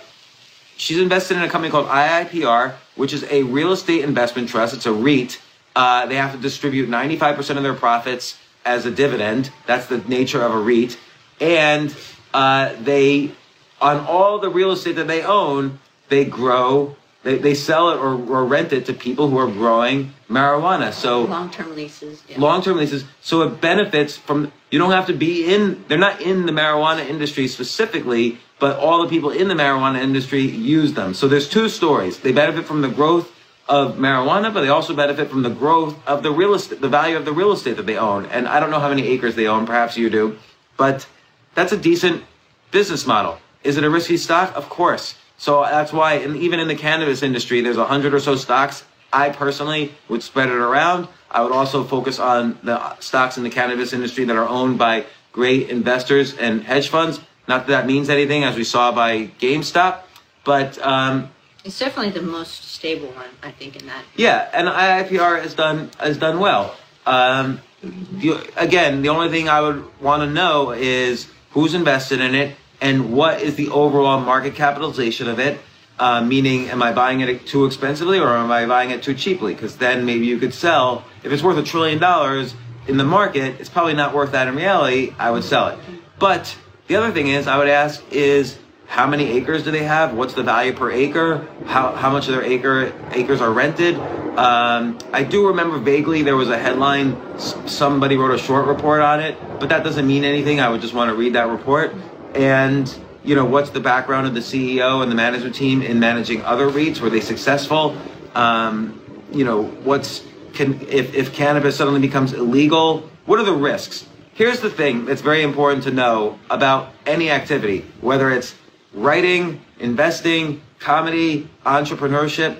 she's invested in a company called IIPR, which is a real estate investment trust. It's a REIT. Uh, they have to distribute 95% of their profits as a dividend. That's the nature of a REIT. And uh, they, on all the real estate that they own, they grow, they, they sell it or, or rent it to people who are growing marijuana. So Long-term leases. Yeah. long-term leases so it benefits from you don't have to be in they're not in the marijuana industry specifically but all the people in the marijuana industry use them. So there's two stories. They benefit from the growth of marijuana but they also benefit from the growth of the real estate the value of the real estate that they own. And i don't know how many acres they own. Perhaps you do. But that's a decent business model. Is it a risky stock? Of course. So that's why and even in the cannabis industry there's a hundred or so stocks. I personally would spread it around. I would also focus on the stocks in the cannabis industry that are owned by great investors and hedge funds. Not that that means anything, as we saw by GameStop, but um, It's definitely the most stable one, I think, in that. yeah, and IIPR has done has done well. Um, again, the only thing I would want to know is who's invested in it and what is the overall market capitalization of it. Uh, meaning, am I buying it too expensively or am I buying it too cheaply? Because then maybe you could sell. If it's worth a trillion dollars in the market, it's probably not worth that in reality. I would sell it. But the other thing is, I would ask is how many acres do they have? What's the value per acre? How, how much of their acre acres are rented? Um, I do remember vaguely there was a headline. Somebody wrote a short report on it, but that doesn't mean anything. I would just want to read that report. And you know, what's the background of the CEO and the management team in managing other REITs? Were they successful? Um, you know, what's can if if cannabis suddenly becomes illegal? What are the risks? Here's the thing that's very important to know about any activity, whether it's writing, investing, comedy, entrepreneurship.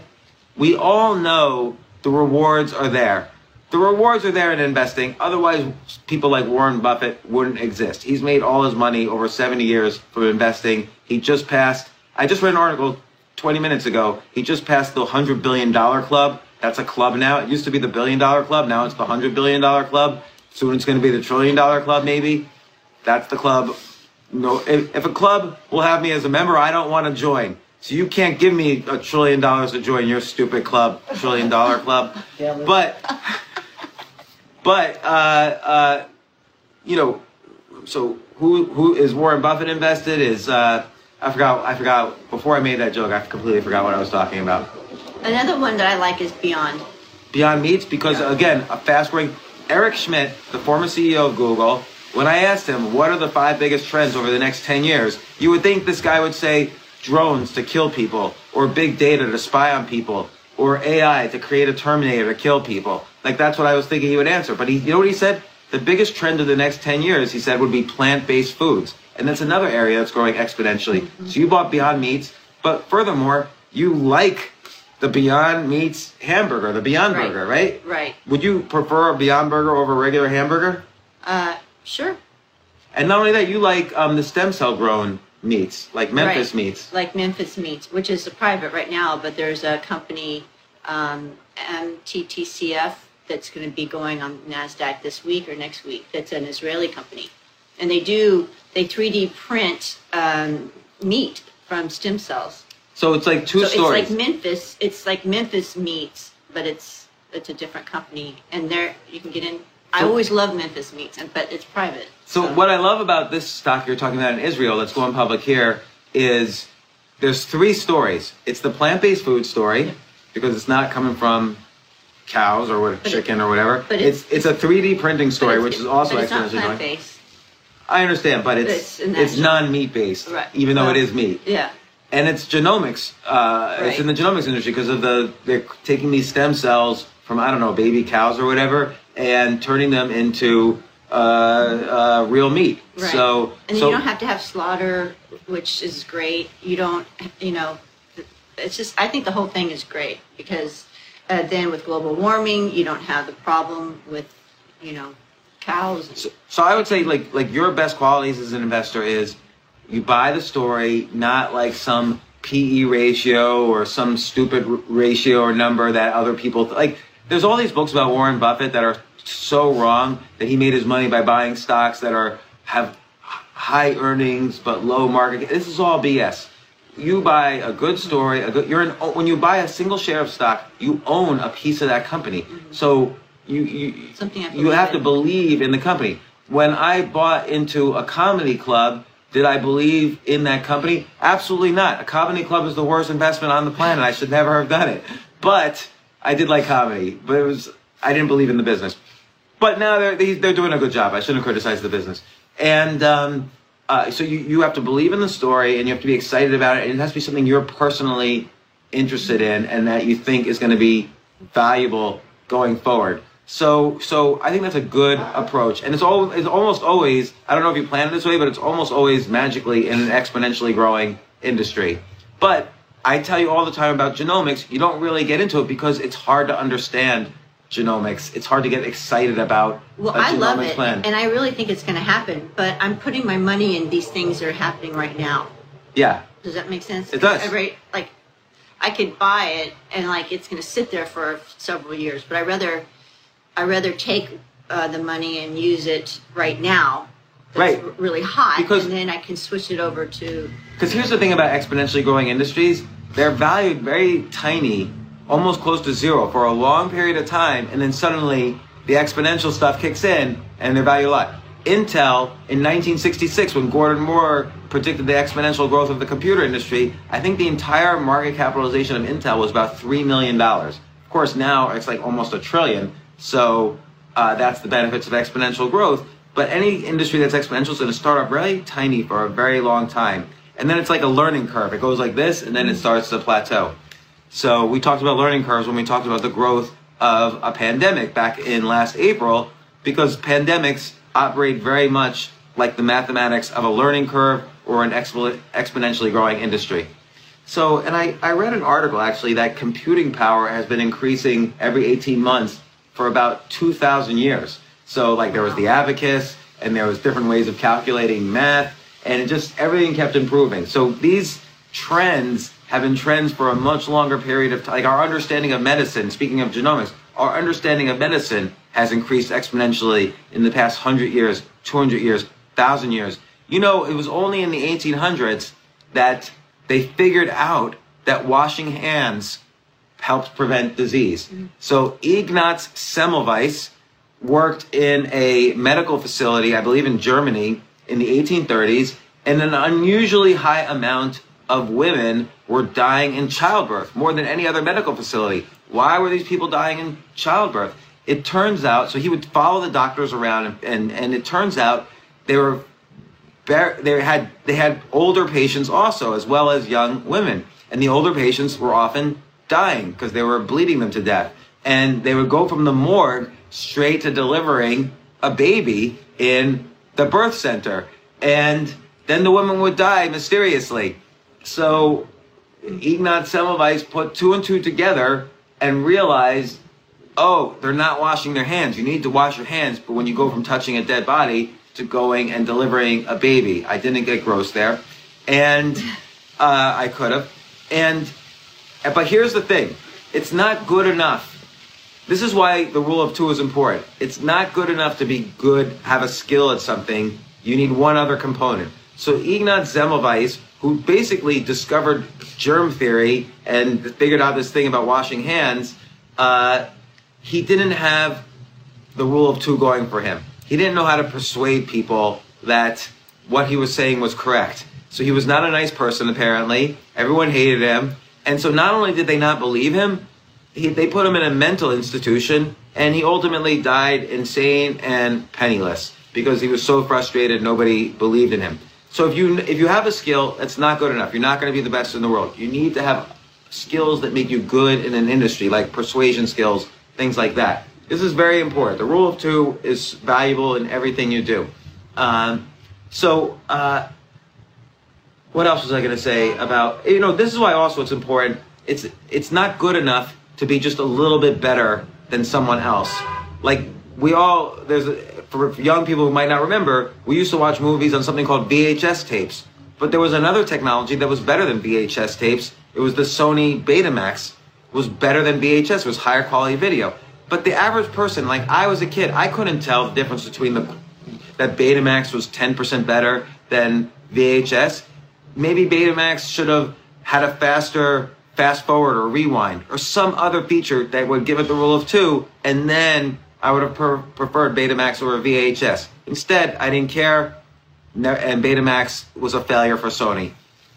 We all know the rewards are there. The rewards are there in investing. Otherwise, people like Warren Buffett wouldn't exist. He's made all his money over 70 years from investing. He just passed, I just read an article 20 minutes ago. He just passed the $100 billion club. That's a club now. It used to be the billion dollar club. Now it's the $100 billion club. Soon it's going to be the trillion dollar club, maybe. That's the club. No, if, if a club will have me as a member, I don't want to join. So you can't give me a trillion dollars to join your stupid club, trillion dollar club. But, but, uh, uh, you know, so who who is Warren Buffett invested? Is uh, I forgot I forgot before I made that joke. I completely forgot what I was talking about. Another one that I like is Beyond. Beyond Meats because again, a fast growing Eric Schmidt, the former CEO of Google, when I asked him what are the five biggest trends over the next 10 years, you would think this guy would say drones to kill people or big data to spy on people or AI to create a Terminator to kill people? Like that's what I was thinking he would answer. But he, you know what he said? The biggest trend of the next 10 years, he said, would be plant-based foods. And that's another area that's growing exponentially. So you bought Beyond Meats, but furthermore, you like the Beyond Meats hamburger, the Beyond Right. Burger, right? Right. Would you prefer a Beyond Burger over a regular hamburger? Uh, sure. And not only that, you like um, the stem cell grown meats, like Memphis Right. meats. Like Memphis Meats, which is a private right now, but there's a company, um, MTTCF, that's going to be going on NASDAQ this week or next week. That's an Israeli company. And they do, they 3D print um, meat from stem cells. So it's like two so stories. it's like Memphis, it's like Memphis Meats, but it's it's a different company. And there, you can get in. I always love Memphis Meats, and but it's private. So what I love about this stock you're talking about in Israel that's going public here is there's three stories. It's the plant-based food story because it's not coming from cows or what, But it- chicken or whatever. but it's it's- it's a 3D printing story, which is also but it's not plant-based. I understand, but it's It's it's, non-meat based, Right. even though it Well, is meat. Yeah. And it's genomics. Uh, It's in the genomics industry because of the they're taking these stem cells from I don't know baby cows or whatever and turning them into uh, uh, real meat. Right. So and so you don't have to have slaughter, which is great. You don't, you know, it's just. I think the whole thing is great because uh, then with global warming, you don't have the problem with, you know, cows. So, so I would say like like your best qualities as an investor is you buy the story, not like some PE ratio or some stupid r- ratio or number that other people like. There's all these books about Warren Buffett that are so wrong that he made his money by buying stocks that are have high earnings but low market. This is all BS. You buy a good story. A good, you're an, oh, when you buy a single share of stock, you own a piece of that company. So you you Something you have to believe in the company. When I bought into a comedy club, did I believe in that company? Absolutely not. A comedy club is the worst investment on the planet. I should never have done it. But I did like comedy, but it was I didn't believe in the business. But now they're they- they're doing a good job. I shouldn't criticize the business. And um, uh, so you you have to believe in the story, and you have to be excited about it. And it has to be something you're personally interested in, and that you think is going to be valuable going forward. So so I think that's a good approach, and it's all it's almost always I don't know if you plan it this way, but it's almost always magically in an exponentially growing industry. But I tell you all the time about genomics, you don't really get into it because it's hard to understand genomics. It's hard to get excited about Well, a I love it, plan. and I really think it's going to happen. But I'm putting my money in these things that are happening right now. yeah. Does that make sense? It does. I rate, like, I could buy it and like it's going to sit there for several years, but I rather, I rather take uh, the money and use it right now. That's Right. Really hot, Because- and then I can switch it over to. Because here's the thing about exponentially growing industries, they're valued very tiny, almost close to zero for a long period of time, and then suddenly the exponential stuff kicks in and they're valued a lot. Intel in 1966, when Gordon Moore predicted the exponential growth of the computer industry, I think the entire market capitalization of Intel was about $3 million. Of course, now it's like almost a trillion. So uh, that's the benefits of exponential growth. But any industry that's exponential is going to start up really tiny for a very long time. And then it's like a learning curve. It goes like this, and then it starts to plateau. So we talked about learning curves when we talked about the growth of a pandemic back in last April, because pandemics operate very much like the mathematics of a learning curve or an expo- exponentially growing industry. So, and I, I read an article actually that computing power has been increasing every 18 months for about 2,000 years. So, like, there was the abacus, and there was different ways of calculating math, and it just everything kept improving. So, these trends have been trends for a much longer period of time. Like, our understanding of medicine, speaking of genomics, our understanding of medicine has increased exponentially in the past 100 years, 200 years, 1,000 years. You know, it was only in the 1800s that they figured out that washing hands helps prevent disease. Mm-hmm. So Ignaz Semmelweis worked in a medical facility, I believe in Germany, in the 1830s, and an unusually high amount of women were dying in childbirth, more than any other medical facility. Why were these people dying in childbirth? It turns out, so he would follow the doctors around, and, and, and it turns out they were they had they had older patients also as well as young women and the older patients were often dying because they were bleeding them to death. And they would go from the morgue straight to delivering a baby in the birth center. And then the woman would die mysteriously. So Ignaz Semmelweis put two and two together and realized, oh, they're not washing their hands. You need to wash your hands, but when you go from touching a dead body to going and delivering a baby, I didn't get gross there, and uh, I could have. And but here's the thing: it's not good enough. This is why the rule of two is important. It's not good enough to be good, have a skill at something. You need one other component. So Ignaz Semmelweis, who basically discovered germ theory and figured out this thing about washing hands, uh, he didn't have the rule of two going for him. He didn't know how to persuade people that what he was saying was correct. So he was not a nice person, apparently. Everyone hated him. And so not only did they not believe him, he, they put him in a mental institution, and he ultimately died insane and penniless because he was so frustrated nobody believed in him. So if you if you have a skill, that's not good enough. You're not going to be the best in the world. You need to have skills that make you good in an industry, like persuasion skills, things like that. This is very important. The rule of two is valuable in everything you do. Um, so, uh, what else was I going to say about you know? This is why also it's important. It's it's not good enough to be just a little bit better than someone else. Like we all there's for young people who might not remember, we used to watch movies on something called VHS tapes. But there was another technology that was better than VHS tapes. It was the Sony Betamax. It was better than VHS. It was higher quality video. But the average person, like I was a kid, I couldn't tell the difference between the that Betamax was 10% better than VHS. Maybe Betamax should have had a faster fast forward or rewind or some other feature that would give it the rule of two, and then I would have per- preferred Betamax over VHS. Instead, I didn't care, and Betamax was a failure for Sony.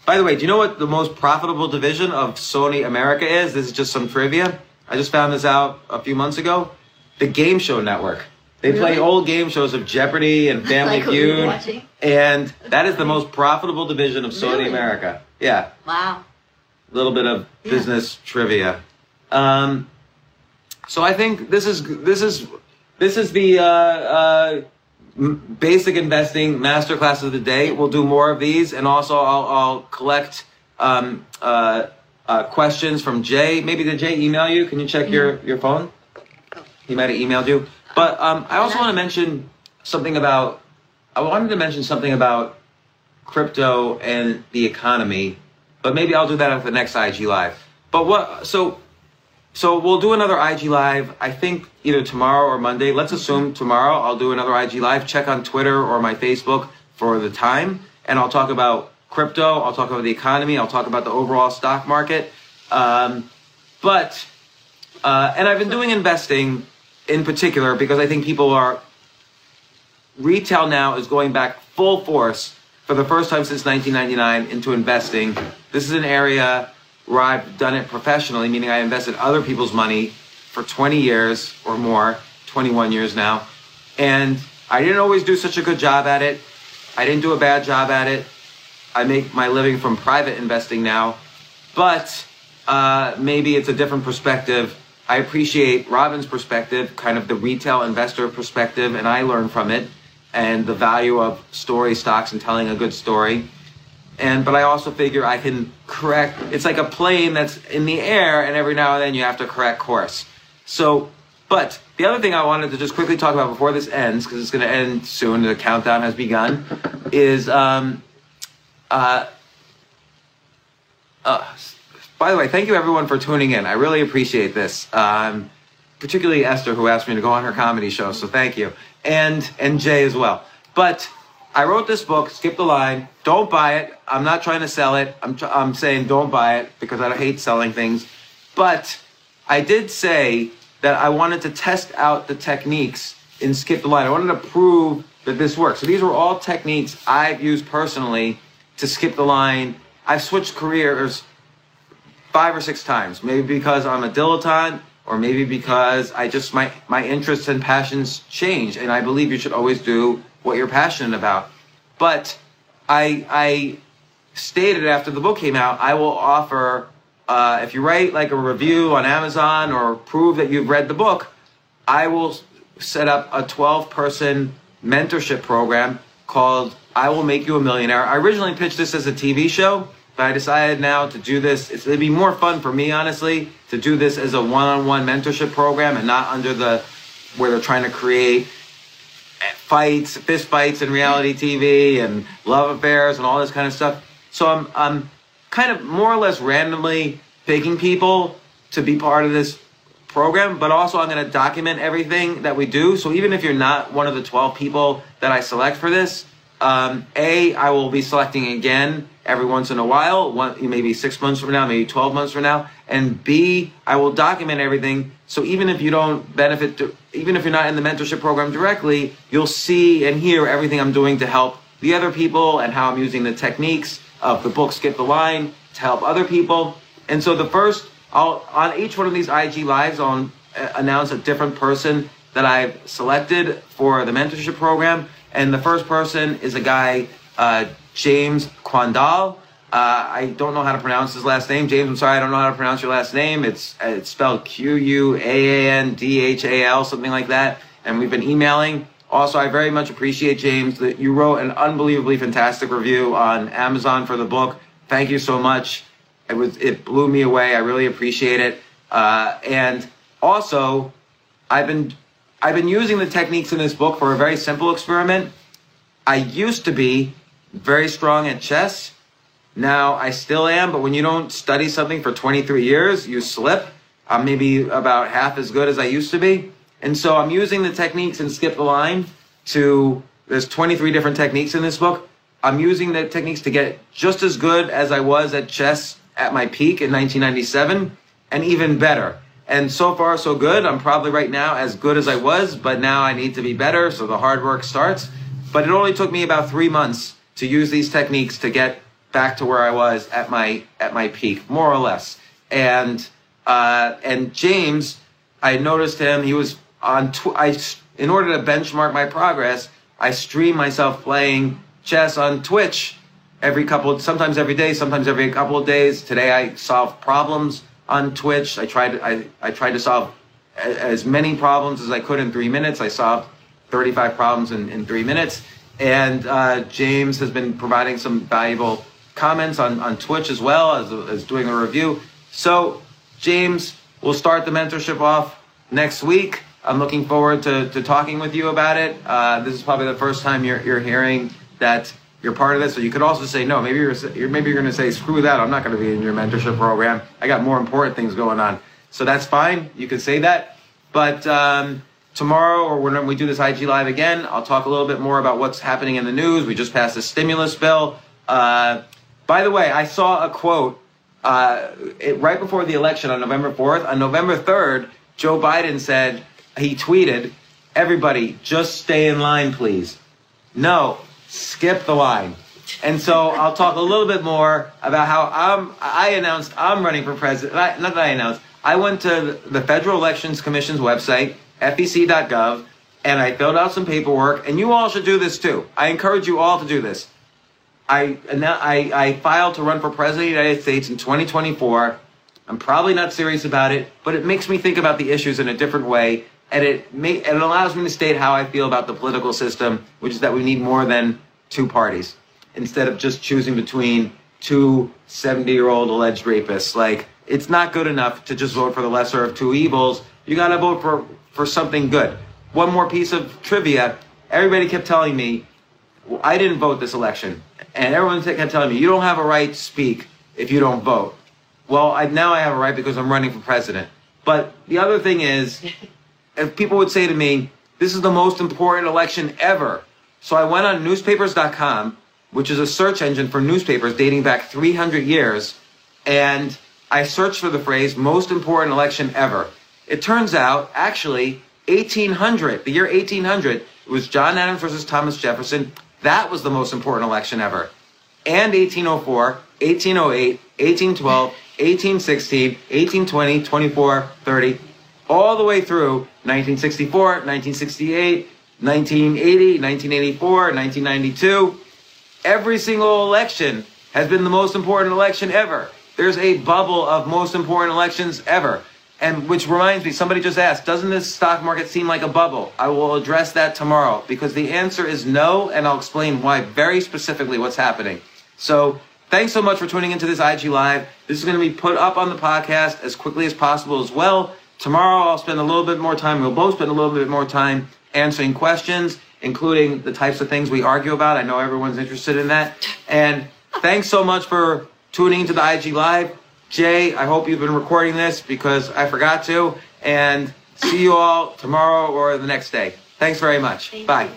By the way, do you know what the most profitable division of Sony America is? This is just some trivia. I just found this out a few months ago. The Game Show Network. They play old game shows of Jeopardy and Family Like what we were Feud, and that is the most profitable division of Sony Really? America. Yeah, Wow. a little bit of Yeah. business trivia. Um, so I think this is this is this is the uh, uh, basic investing masterclass of the day. We'll do more of these, and also I'll, I'll collect um, uh, uh, questions from Jay. Maybe did Jay email you? Can you check your your phone? He might have emailed you. But um, I also want to mention something about. I wanted to mention something about crypto and the economy, but maybe I'll do that at the next IG live. But what? So, so we'll do another IG live. I think either tomorrow or Monday. Let's assume tomorrow I'll do another IG live. Check on Twitter or my Facebook for the time, and I'll talk about crypto. I'll talk about the economy. I'll talk about the overall stock market. Um, but uh, and I've been doing investing in particular because I think people are retail now is going back full force for the first time since 1999 into investing. This is an area where I've done it professionally, meaning I invested other people's money for 20 years or more, 21 years now. And I didn't always do such a good job at it. I didn't do a bad job at it. I make my living from private investing now, but uh, maybe it's a different perspective. I appreciate Robyn's perspective, kind of the retail investor perspective, and I learn from it and the value of story stocks and telling a good story. And but I also figure I can correct. It's like a plane that's in the air, and every now and then you have to correct course. So, but the other thing I wanted to just quickly talk about before this ends, because it's going to end soon, the countdown has begun, is um, uh, uh, by the way, thank you everyone for tuning in. I really appreciate this. Um, particularly Esther, who asked me to go on her comedy show. So thank you, and and Jay as well. But I wrote this book. Skip the line. Don't buy it. I'm not trying to sell it. I'm I'm saying don't buy it because I hate selling things. But I did say that I wanted to test out the techniques in Skip the Line. I wanted to prove that this works. So these were all techniques I've used personally to skip the line. I've switched careers five or six times. Maybe because I'm a dilettante, or maybe because I just my my interests and passions change, and I believe you should always do what you're passionate about. But I I stated after the book came out, I will offer uh, if you write like a review on Amazon or prove that you've read the book, I will set up a 12 person mentorship program called I Will Make You a Millionaire. I originally pitched this as a TV show, but I decided now to do this. It's, it'd be more fun for me, honestly, to do this as a one on one mentorship program and not under the where they're trying to create fights, fist fights in reality TV and love affairs and all this kind of stuff. So I'm I'm kind of more or less randomly picking people to be part of this program, but also I'm going to document everything that we do. So even if you're not one of the 12 people that I select for this, um, A, I will be selecting again every once in a while, one, maybe six months from now, maybe 12 months from now. And B, I will document everything. So even if you don't benefit, to, even if you're not in the mentorship program directly, you'll see and hear everything I'm doing to help the other people and how I'm using the techniques of the book Skip the Line to help other people. And so the first, I'll on each one of these IG lives, I'll uh, announce a different person that I've selected for the mentorship program. And the first person is a guy, uh, James Quandal. Uh, I don't know how to pronounce his last name. James, I'm sorry, I don't know how to pronounce your last name. It's uh, it's spelled Q U A A N D H A L, something like that. And we've been emailing. Also, I very much appreciate James that you wrote an unbelievably fantastic review on Amazon for the book. Thank you so much. It was it blew me away. I really appreciate it. Uh, and also, I've been I've been using the techniques in this book for a very simple experiment. I used to be very strong at chess. Now I still am, but when you don't study something for 23 years, you slip. I'm maybe about half as good as I used to be. And so I'm using the techniques in Skip the Line to, there's 23 different techniques in this book. I'm using the techniques to get just as good as I was at chess at my peak in 1997 and even better. And so far, so good. I'm probably right now as good as I was, but now I need to be better. So the hard work starts. But it only took me about three months to use these techniques to get back to where I was at my at my peak, more or less. And uh, and James, I noticed him. He was on. Tw- I in order to benchmark my progress, I stream myself playing chess on Twitch every couple, sometimes every day, sometimes every couple of days. Today I solved problems on Twitch. I tried. I I tried to solve as many problems as I could in three minutes. I solved 35 problems in, in three minutes. And uh, James has been providing some valuable comments on, on Twitch as well as, as doing a review. So, James, we'll start the mentorship off next week. I'm looking forward to, to talking with you about it. Uh, this is probably the first time you're, you're hearing that you're part of this. So you could also say no. Maybe you're, you're maybe you're going to say screw that. I'm not going to be in your mentorship program. I got more important things going on. So that's fine. You could say that. But um, tomorrow or when we do this IG live again, I'll talk a little bit more about what's happening in the news. We just passed a stimulus bill. Uh, by the way, I saw a quote uh, it, right before the election on November 4th. On November 3rd, Joe Biden said, he tweeted, everybody, just stay in line, please. No, skip the line. And so I'll talk a little bit more about how I'm, I announced I'm running for president. Not that I announced. I went to the Federal Elections Commission's website, fec.gov, and I filled out some paperwork. And you all should do this too. I encourage you all to do this. I, I, I filed to run for president of the United States in 2024. I'm probably not serious about it, but it makes me think about the issues in a different way, and it may, it allows me to state how I feel about the political system, which is that we need more than two parties instead of just choosing between two 70-year-old alleged rapists. Like it's not good enough to just vote for the lesser of two evils. You got to vote for for something good. One more piece of trivia: everybody kept telling me well, I didn't vote this election, and everyone kept telling me you don't have a right to speak if you don't vote. Well, I, now I have a right because I'm running for president. But the other thing is, if people would say to me, "This is the most important election ever," so I went on newspapers.com, which is a search engine for newspapers dating back 300 years, and I searched for the phrase "most important election ever." It turns out, actually, 1800, the year 1800, it was John Adams versus Thomas Jefferson. That was the most important election ever. And 1804, 1808, 1812, 1816, 1820, 24, 30, all the way through 1964, 1968, 1980, 1984, 1992. Every single election has been the most important election ever. there's a bubble of most important elections ever. And which reminds me, somebody just asked, doesn't this stock market seem like a bubble? I will address that tomorrow because the answer is no, and I'll explain why very specifically what's happening. So thanks so much for tuning into this IG Live. This is going to be put up on the podcast as quickly as possible as well. Tomorrow I'll spend a little bit more time, we'll both spend a little bit more time answering questions, including the types of things we argue about. I know everyone's interested in that. And thanks so much for tuning into the IG Live. Jay, I hope you've been recording this because I forgot to. And see you all tomorrow or the next day. Thanks very much. Thank Bye.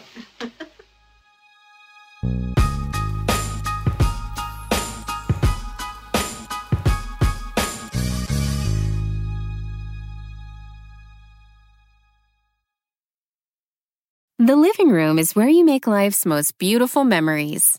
The living room is where you make life's most beautiful memories.